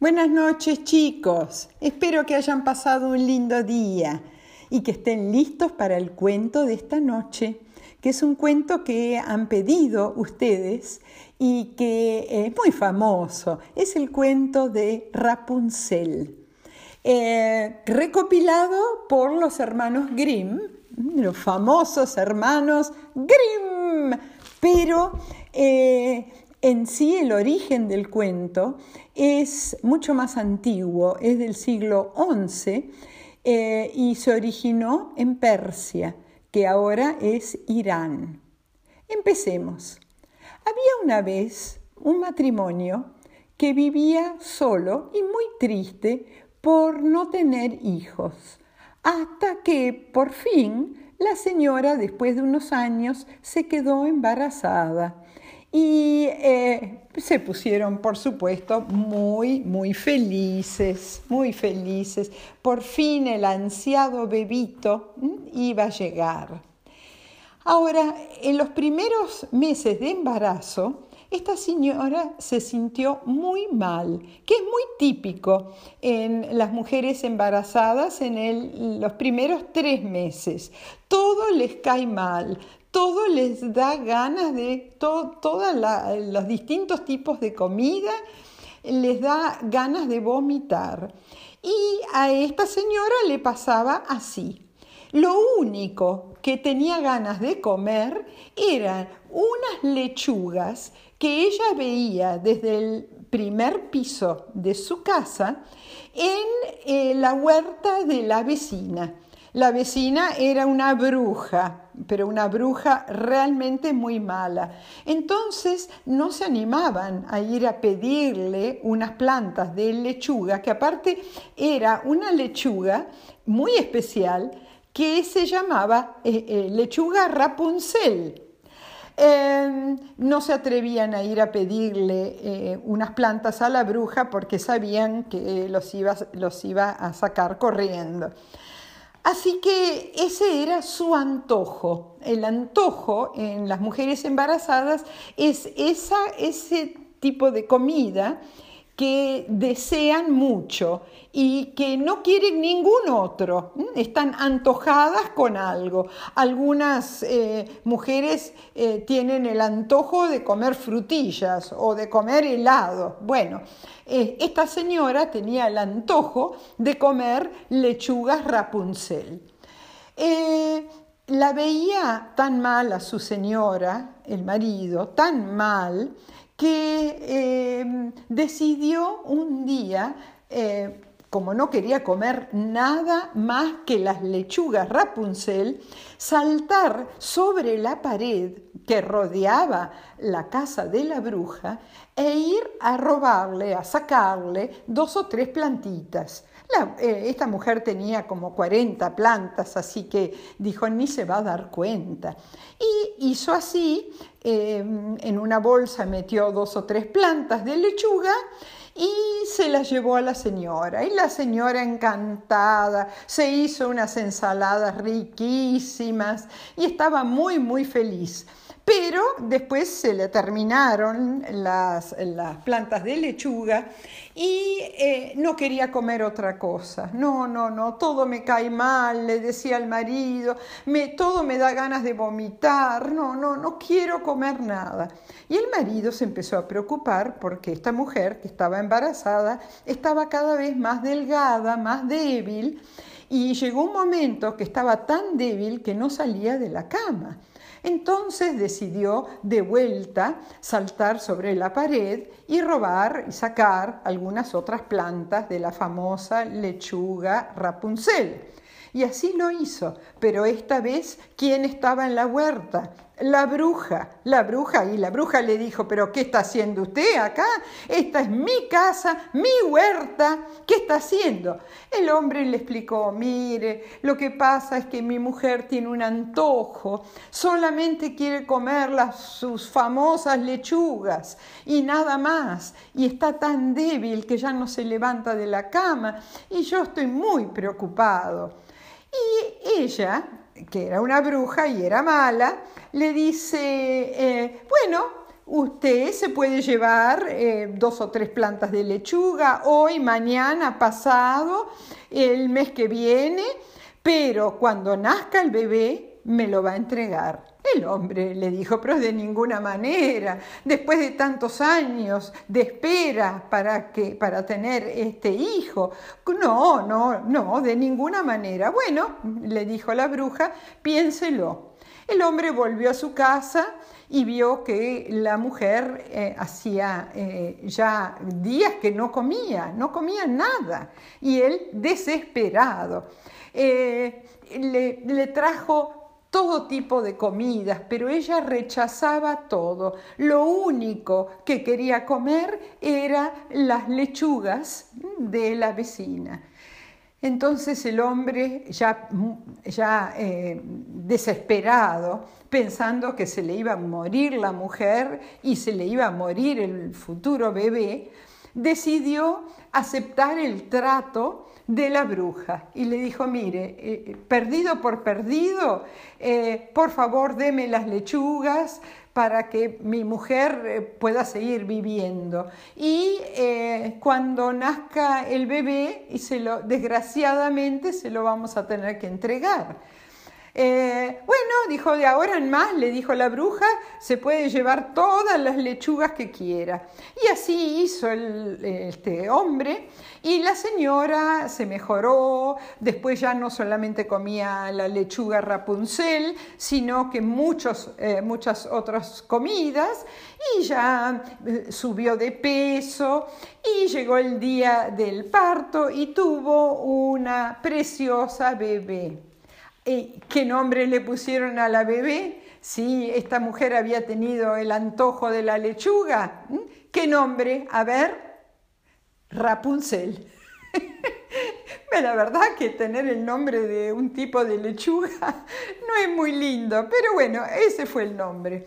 Buenas noches chicos, espero que hayan pasado un lindo día y que estén listos para el cuento de esta noche, que es un cuento que han pedido ustedes y que es muy famoso. Es el cuento de Rapunzel, eh, recopilado por los hermanos Grimm, los famosos hermanos Grimm, pero... Eh, en sí el origen del cuento es mucho más antiguo, es del siglo XI eh, y se originó en Persia, que ahora es Irán. Empecemos. Había una vez un matrimonio que vivía solo y muy triste por no tener hijos, hasta que por fin la señora, después de unos años, se quedó embarazada y eh, se pusieron, por supuesto, muy, muy felices, muy felices. Por fin el ansiado bebito iba a llegar. Ahora, en los primeros meses de embarazo, esta señora se sintió muy mal, que es muy típico en las mujeres embarazadas en los primeros tres meses. Todo les cae mal, todo les da ganas de todos los distintos tipos de comida, les da ganas de vomitar. Y a esta señora le pasaba así. Lo único que tenía ganas de comer eran unas lechugas que ella veía desde el primer piso de su casa en eh, la huerta de la vecina. La vecina era una bruja, pero una bruja realmente muy mala. Entonces no se animaban a ir a pedirle unas plantas de lechuga, que aparte era una lechuga muy especial que se llamaba eh, eh, lechuga Rapunzel. Em, no se atrevían a ir a pedirle eh, unas plantas a la bruja porque sabían que los los iba a sacar corriendo. Así que ese era su antojo. El antojo en las mujeres embarazadas es esa, ese tipo de comida que desean mucho y que no quieren ningún otro, están antojadas con algo. Algunas eh, mujeres eh, tienen el antojo de comer frutillas o de comer helado. Bueno, eh, esta señora tenía el antojo de comer lechugas Rapunzel. la veía tan mal a su señora, el marido, tan mal, que em, decidió un día, eh, como no quería comer nada más que las lechugas Rapunzel, saltar sobre la pared que rodeaba la casa de la bruja e ir a robarle, a sacarle dos o tres plantitas. Eh, esta mujer tenía como 40 plantas, así que dijo, ni se va a dar cuenta. Y hizo así, em, en una bolsa metió dos o tres plantas de lechuga y se las llevó a la señora. Y la señora encantada se hizo unas ensaladas riquísimas y estaba muy, muy feliz. Pero después se le terminaron las, plantas de lechuga y eh, no quería comer otra cosa. No, no, no, todo me cae mal, le decía al marido, me, todo me da ganas de vomitar, no, no, no quiero comer nada. Y el marido se empezó a preocupar porque esta mujer que estaba embarazada estaba cada vez más delgada, más débil y llegó un momento que estaba tan débil que no salía de la cama. Entonces decidió de vuelta saltar sobre la pared y robar y sacar algunas otras plantas de la famosa lechuga Rapunzel. Y así lo hizo, pero esta vez, ¿quién estaba en la huerta? La bruja, la bruja, y la bruja le dijo, pero ¿qué está haciendo usted acá? Esta es mi casa, mi huerta, ¿qué está haciendo? El hombre le explicó, mire, lo que pasa es que mi mujer tiene un antojo, solamente quiere comer las, sus famosas lechugas y nada más, y está tan débil que ya no se levanta de la cama, y yo estoy muy preocupado. Y ella, que era una bruja y era mala, le dice, eh, bueno, usted se puede llevar eh, dos o tres plantas de lechuga hoy, mañana, pasado, el mes que viene, pero cuando nazca el bebé me lo va a entregar. El hombre le dijo, pero de ninguna manera, después de tantos años de espera para, que, para tener este hijo, no, no, no, de ninguna manera. Bueno, le dijo la bruja, piénselo. El hombre volvió a su casa y vio que la mujer eh, hacía eh, ya días que no comía, no comía nada, y él desesperado. Eh, le, le trajo todo tipo de comidas, pero ella rechazaba todo. Lo único que quería comer era las lechugas de la vecina. Entonces el hombre, ya, ya eh, desesperado, pensando que se le iba a morir la mujer y se le iba a morir el futuro bebé, decidió aceptar el trato de la bruja y le dijo, mire, eh, perdido por perdido, eh, por favor deme las lechugas para que mi mujer eh, pueda seguir viviendo. Y cuando nazca el bebé, y se lo, desgraciadamente se lo vamos a tener que entregar. Eh, bueno, dijo, de ahora en más, le dijo la bruja, se puede llevar todas las lechugas que quiera. Y así hizo este hombre y la señora se mejoró, después ya no solamente comía la lechuga Rapunzel, sino que muchos, eh, muchas otras comidas y ya eh, subió de peso y llegó el día del parto y tuvo una preciosa bebé. ¿Qué nombre le pusieron a la bebé? Si esta mujer había tenido el antojo de la lechuga. ¿Qué nombre? A ver, Rapunzel. la verdad que tener el nombre de un tipo de lechuga no es muy lindo, pero bueno, ese fue el nombre.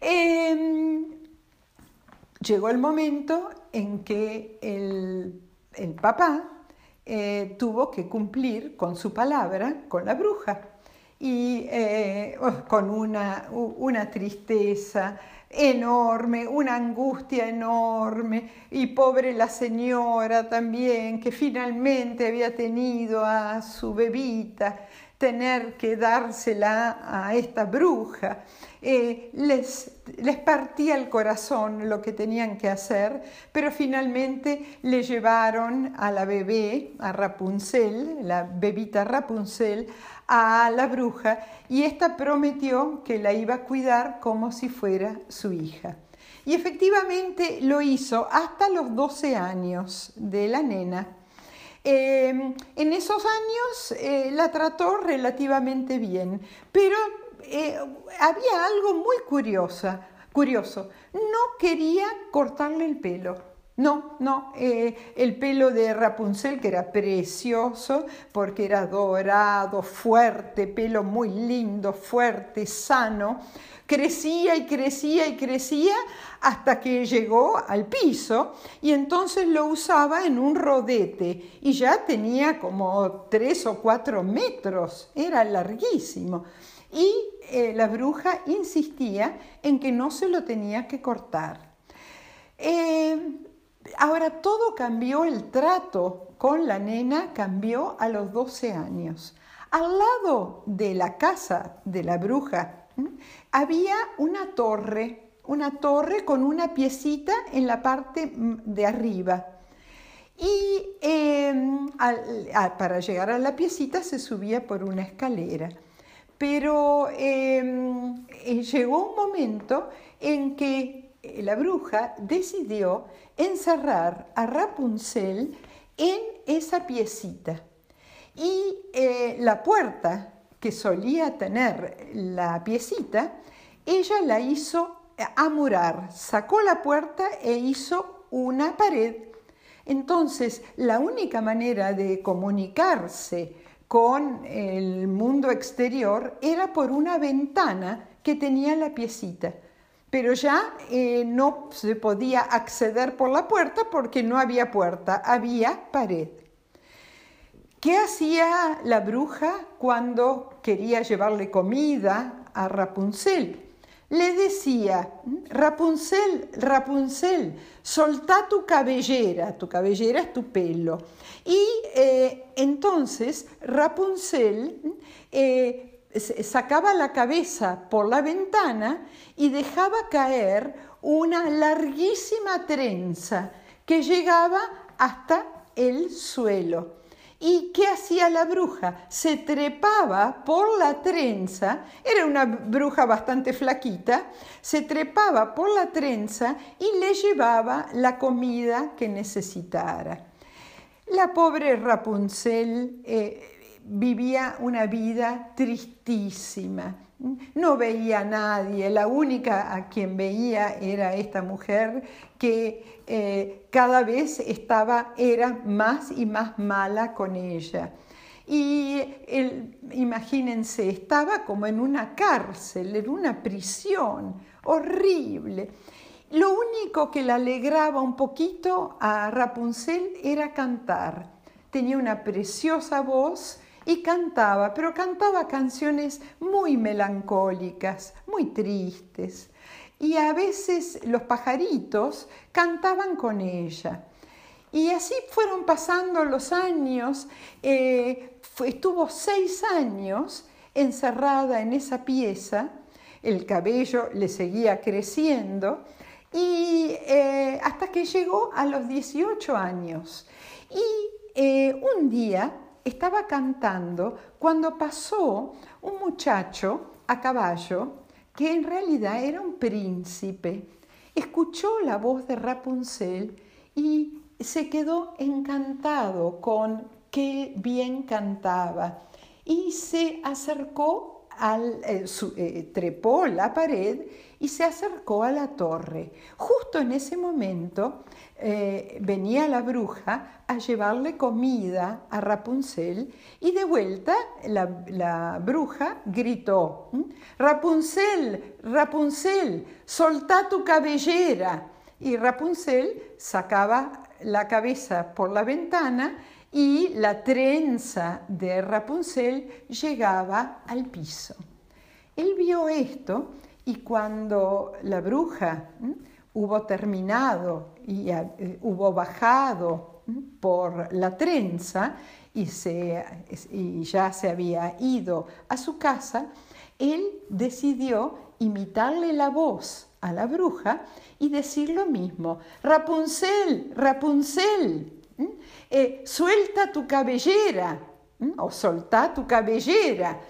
Em, llegó el momento en que el, el papá eh, tuvo que cumplir con su palabra, con la bruja, y eh, oh, con una, una tristeza enorme, una angustia enorme, y pobre la señora también, que finalmente había tenido a su bebita, tener que dársela a esta bruja. Eh, les, les partía el corazón lo que tenían que hacer, pero finalmente le llevaron a la bebé, a Rapunzel, la bebita Rapunzel, a la bruja y ésta prometió que la iba a cuidar como si fuera su hija. Y efectivamente lo hizo hasta los 12 años de la nena. Em, en esos años eh, la trató relativamente bien, pero eh, había algo muy curiosa, curioso. No quería cortarle el pelo. No, no, eh, el pelo de Rapunzel, que era precioso, porque era dorado, fuerte, pelo muy lindo, fuerte, sano, crecía y crecía y crecía hasta que llegó al piso y entonces lo usaba en un rodete y ya tenía como tres o cuatro metros, era larguísimo. Y eh, la bruja insistía en que no se lo tenía que cortar. Eh, ahora todo cambió, el trato con la nena cambió a los 12 años. Al lado de la casa de la bruja había una torre, una torre con una piecita en la parte de arriba. Y em, para llegar a la piecita se subía por una escalera. Pero em, eh, llegó un momento en que eh, la bruja decidió encerrar a Rapunzel en esa piecita. Y eh, la puerta que solía tener la piecita, ella la hizo amurar, sacó la puerta e hizo una pared. Entonces, la única manera de comunicarse con el mundo exterior era por una ventana que tenía la piecita. Pero ya eh, no se podía acceder por la puerta porque no había puerta, había pared. ¿Qué hacía la bruja cuando quería llevarle comida a Rapunzel? Le decía, Rapunzel, Rapunzel, soltá tu cabellera, tu cabellera es tu pelo. Y eh, entonces Rapunzel eh, sacaba la cabeza por la ventana y dejaba caer una larguísima trenza que llegaba hasta el suelo. ¿Y qué hacía la bruja? Se trepaba por la trenza, era una bruja bastante flaquita, se trepaba por la trenza y le llevaba la comida que necesitara. La pobre Rapunzel eh, vivía una vida tristísima. No veía a nadie, la única a quien veía era esta mujer que eh, cada vez estaba, era más y más mala con ella. Y imagínense, estaba como en una cárcel, en una prisión horrible. Lo único que le alegraba un poquito a Rapunzel era cantar. Tenía una preciosa voz y cantaba, pero cantaba canciones muy melancólicas, muy tristes. Y a veces los pajaritos cantaban con ella. Y así fueron pasando los años. Eh, estuvo seis años encerrada en esa pieza. El cabello le seguía creciendo. Y eh, hasta que llegó a los 18 años. Y eh, un día estaba cantando cuando pasó un muchacho a caballo que en realidad era un príncipe. Escuchó la voz de Rapunzel y se quedó encantado con qué bien cantaba y se acercó al, eh, eh, trepó la pared y se acercó a la torre. Justo en ese momento eh, venía la bruja a llevarle comida a Rapunzel y de vuelta la, bruja gritó, Rapunzel, Rapunzel, soltá tu cabellera. Y Rapunzel sacaba la cabeza por la ventana y la trenza de Rapunzel llegaba al piso. Él vio esto y cuando la bruja hubo terminado y eh, hubo bajado por la trenza y, ya se había ido a su casa, él decidió imitarle la voz a la bruja y decir lo mismo, Rapunzel, Rapunzel, eh, suelta tu cabellera o solta tu cabellera.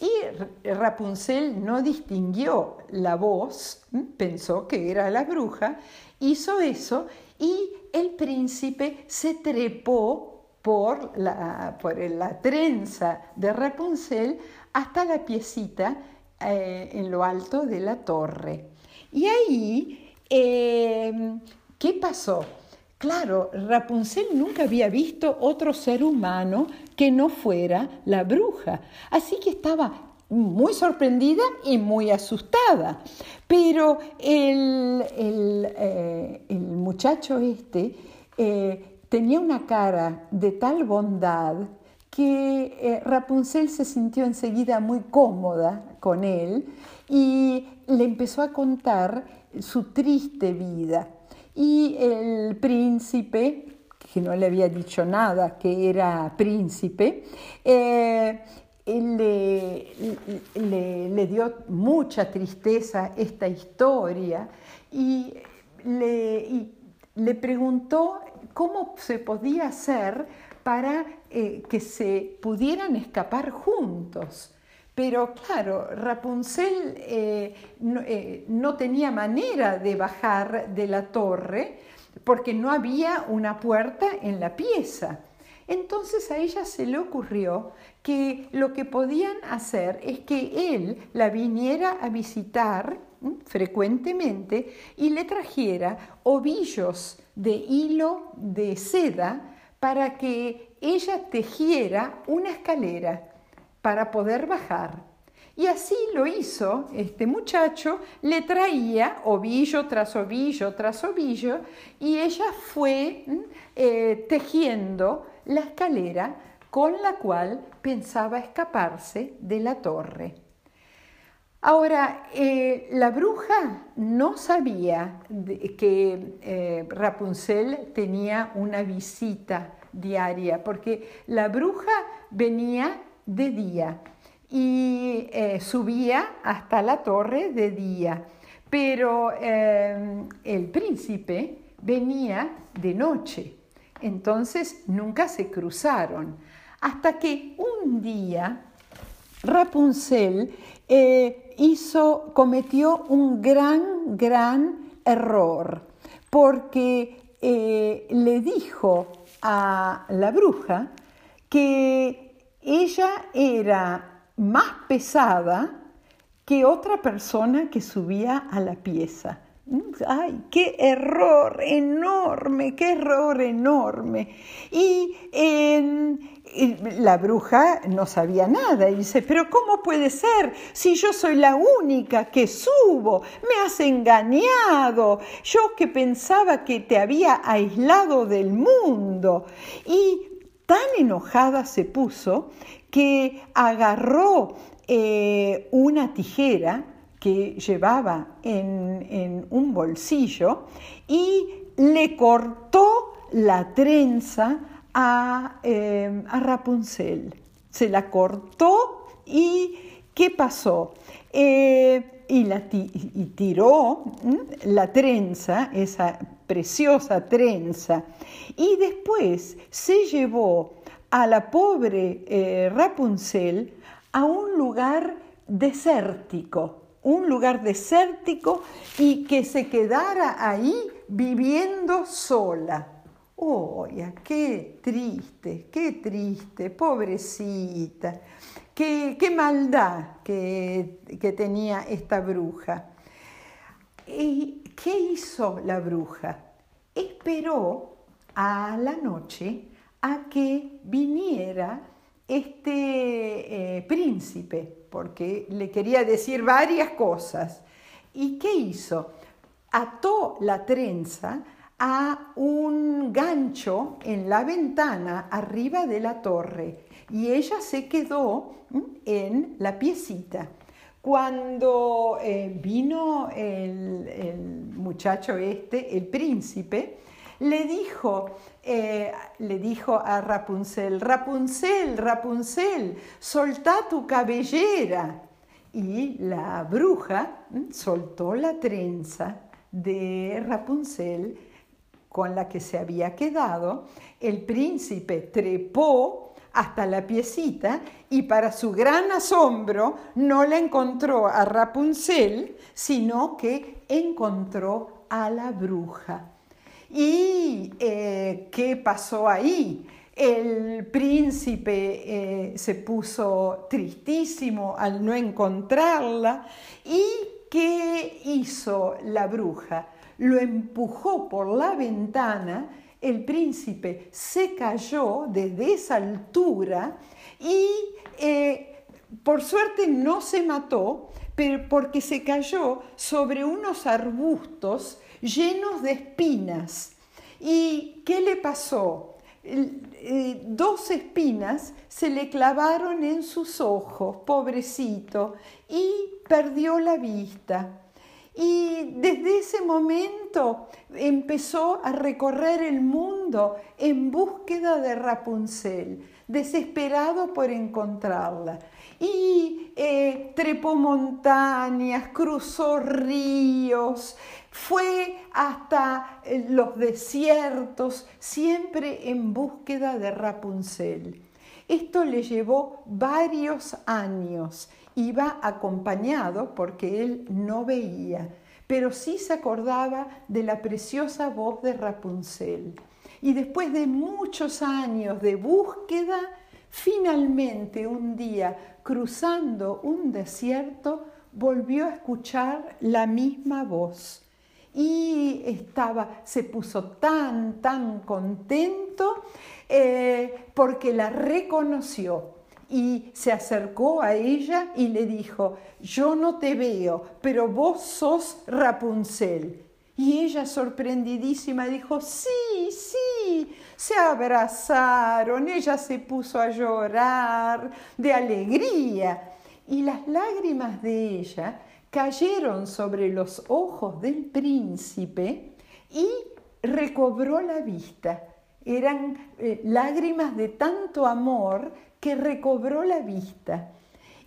Y Rapunzel no distinguió la voz, pensó que era la bruja, hizo eso y el príncipe se trepó por la, por la trenza de Rapunzel hasta la piecita eh, en lo alto de la torre. Y ahí, em, ¿qué pasó? Claro, Rapunzel nunca había visto otro ser humano que no fuera la bruja, así que estaba muy sorprendida y muy asustada. Pero el, eh, muchacho este eh, tenía una cara de tal bondad que eh, Rapunzel se sintió enseguida muy cómoda con él y le empezó a contar su triste vida. Y el príncipe, que no le había dicho nada, que era príncipe, eh, le, le, dio mucha tristeza esta historia y le, le preguntó cómo se podía hacer para eh, que se pudieran escapar juntos. Pero claro, Rapunzel eh, eh, no, tenía manera de bajar de la torre porque no había una puerta en la pieza. Entonces a ella se le ocurrió que lo que podían hacer es que él la viniera a visitar frecuentemente y le trajera ovillos de hilo de seda para que ella tejiera una escalera para poder bajar. Y así lo hizo este muchacho, le traía ovillo tras ovillo tras ovillo y ella fue eh, tejiendo la escalera con la cual pensaba escaparse de la torre. Ahora, eh, la bruja no sabía que eh, Rapunzel tenía una visita diaria, porque la bruja venía de día. Y eh, subía hasta la torre de día, pero el príncipe venía de noche, entonces nunca se cruzaron, hasta que un día Rapunzel eh, hizo, cometió un gran, gran error, porque eh, le dijo a la bruja que ella era más pesada que otra persona que subía a la pieza. ¡Ay, qué error enorme, qué error enorme! Y la bruja no sabía nada y dice, pero ¿cómo puede ser si yo soy la única que subo? Me has engañado. Yo que pensaba que te había aislado del mundo. Y tan enojada se puso que agarró eh, una tijera que llevaba en, un bolsillo y le cortó la trenza a, eh, Rapunzel. Se la cortó y ¿qué pasó? Eh, y, tiró la trenza, esa preciosa trenza, y después se llevó a la pobre eh, Rapunzel a un lugar desértico, un lugar desértico y que se quedara ahí viviendo sola. ¡Oh, qué triste, qué triste, pobrecita! Qué, maldad que, que tenía esta bruja. ¿Y qué hizo la bruja? Esperó a la noche a que viniera este eh, príncipe, porque le quería decir varias cosas. ¿Y qué hizo? Ató la trenza a un gancho en la ventana arriba de la torre y ella se quedó en la piecita. Cuando eh, vino el muchacho este, el príncipe, le dijo, eh, le dijo a Rapunzel, Rapunzel, Rapunzel, soltá tu cabellera. Y la bruja soltó la trenza de Rapunzel con la que se había quedado. El príncipe trepó hasta la piecita y para su gran asombro no la encontró a Rapunzel, sino que encontró a la bruja. ¿Y eh, qué pasó ahí? El príncipe eh, se puso tristísimo al no encontrarla y ¿qué hizo la bruja? Lo empujó por la ventana, el príncipe se cayó desde esa altura y eh, por suerte no se mató, pero porque se cayó sobre unos arbustos llenos de espinas. ¿Y qué le pasó? Eh, dos espinas se le clavaron en sus ojos, pobrecito, y perdió la vista. Y desde ese momento empezó a recorrer el mundo en búsqueda de Rapunzel, desesperado por encontrarla y eh, trepó montañas, cruzó ríos, fue hasta eh, los desiertos, siempre en búsqueda de Rapunzel. Esto le llevó varios años. Iba acompañado porque él no veía, pero sí se acordaba de la preciosa voz de Rapunzel. Y después de muchos años de búsqueda, finalmente un día cruzando un desierto, volvió a escuchar la misma voz y estaba, se puso tan, tan contento eh, porque la reconoció y se acercó a ella y le dijo, yo no te veo, pero vos sos Rapunzel. Y ella sorprendidísima dijo, sí, sí, se abrazaron, ella se puso a llorar de alegría. y las lágrimas de ella cayeron sobre los ojos del príncipe y recobró la vista. Eran eh, lágrimas de tanto amor que recobró la vista.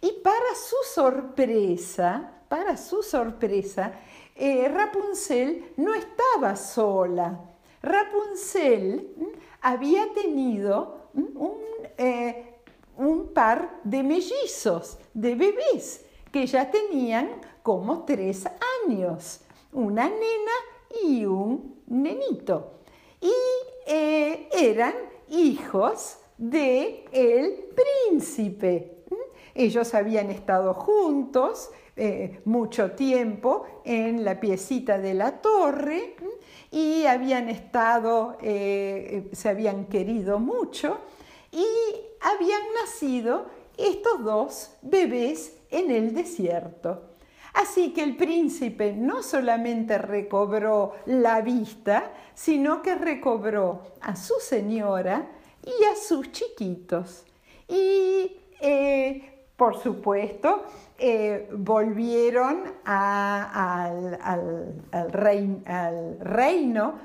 Y para su sorpresa, para su sorpresa, eh, Rapunzel no estaba sola. Rapunzel había tenido un, eh, un par de mellizos, de bebés, que ya tenían como tres años, una nena y un nenito. Y eh, eran hijos de el príncipe. Ellos habían estado juntos eh, mucho tiempo en la piecita de la torre y habían estado, eh, se habían querido mucho y habían nacido estos dos bebés en el desierto. Así que el príncipe no solamente recobró la vista, sino que recobró a su señora y a sus chiquitos. Y, eh, por supuesto, eh, volvieron al, al reino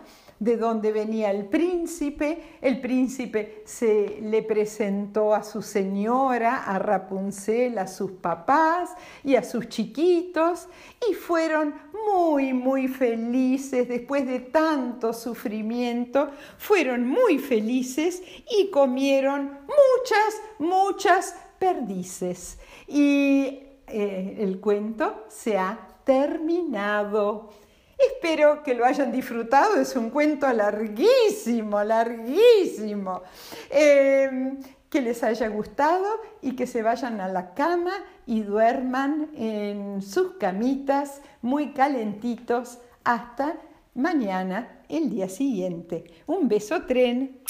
de donde venía el príncipe. El príncipe se le presentó a su señora, a Rapunzel, a sus papás y a sus chiquitos y fueron muy, muy felices después de tanto sufrimiento. Fueron muy felices y comieron muchas, muchas perdices. Y eh, el cuento se ha terminado. Espero que lo hayan disfrutado, es un cuento larguísimo, larguísimo. Em, que les haya gustado y que se vayan a la cama y duerman en sus camitas muy calentitos hasta mañana, el día siguiente. Un beso tren.